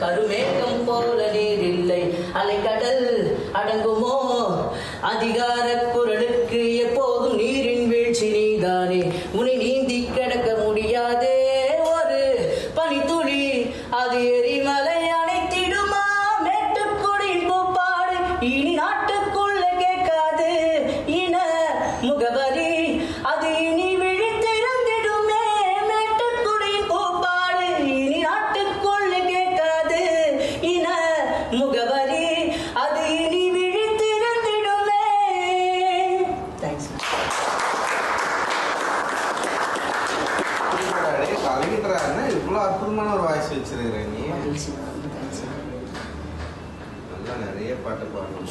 கருமேகம் போல நீர் இல்லை அலைக்கடல் அடங்குமோ? அதிகார குரலுக்கு எப்போதும் நீரின் வீழ்ச்சி நீதானே முனி நீந்தி கிடக்க முடியாதே. ஒரு பனித்துளி அது எரிமலை அணைத்திடுமா? மேட்டுக்குடியின் பூப்பாடு இனி நாட்டுக்குள்ள கேட்காது. இன முகவரி அது இனி அடே, என்ன இவ்வளோ அற்புதமான ஒரு வாய்ஸ் வச்சிருக்கிற நீ. நல்லா நிறைய பாட்டு பாடணும்.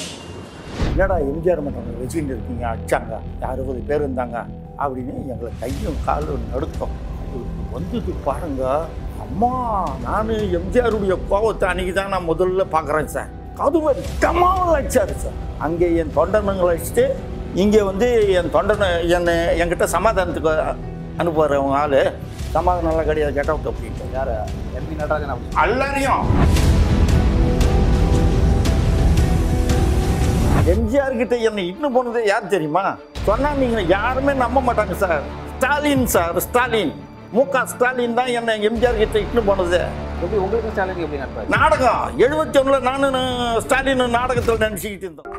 என்னடா எம்ஜிஆர் மன்றம் வச்சுக்கிட்டு இருக்கீங்க அடிச்சாங்க அறுபது பேர் இருந்தாங்க அப்படின்னு எங்களை கையும் காலும் நடுத்தோம். வந்தது பாருங்க அம்மா நான் எம்ஜிஆருடைய கோவத்தை அன்னைக்கு தான் நான் முதல்ல பார்க்குறேன் சார். கதுவை கமாவில் அடிச்சாரு சார். அங்கே என் தொண்டனங்களை அடிச்சுட்டு இங்கே வந்து என் தொண்டனை என்னை என்கிட்ட சமாதானத்துக்கு அனுப்புகிறவங்க ஆள். சமாதானம்லாம் கிடையாது கெட் அவுட் அப்படின்ட்டு. யார்? எம்பி நடராஜன் அப்படி எல்லாரையும் எம்ஜிஆர் கிட்ட என்னை இட்டுன்னு போனது யார் தெரியுமா? சொன்னா நீங்க யாருமே நம்ப மாட்டாங்க சார். ஸ்டாலின் சார் ஸ்டாலின். மு க ஸ்டாலின் தான் என்னை எம்ஜிஆர் கிட்ட இட்டுன்னு போனது. எப்படி உங்களுக்கு ஸ்டாலினுக்கு எப்படி நட்பாரு நாடகம். எழுபத்தி ஒண்ணுல நானும் ஸ்டாலின் நாடகத்தில் நினச்சிக்கிட்டு இருந்தோம்.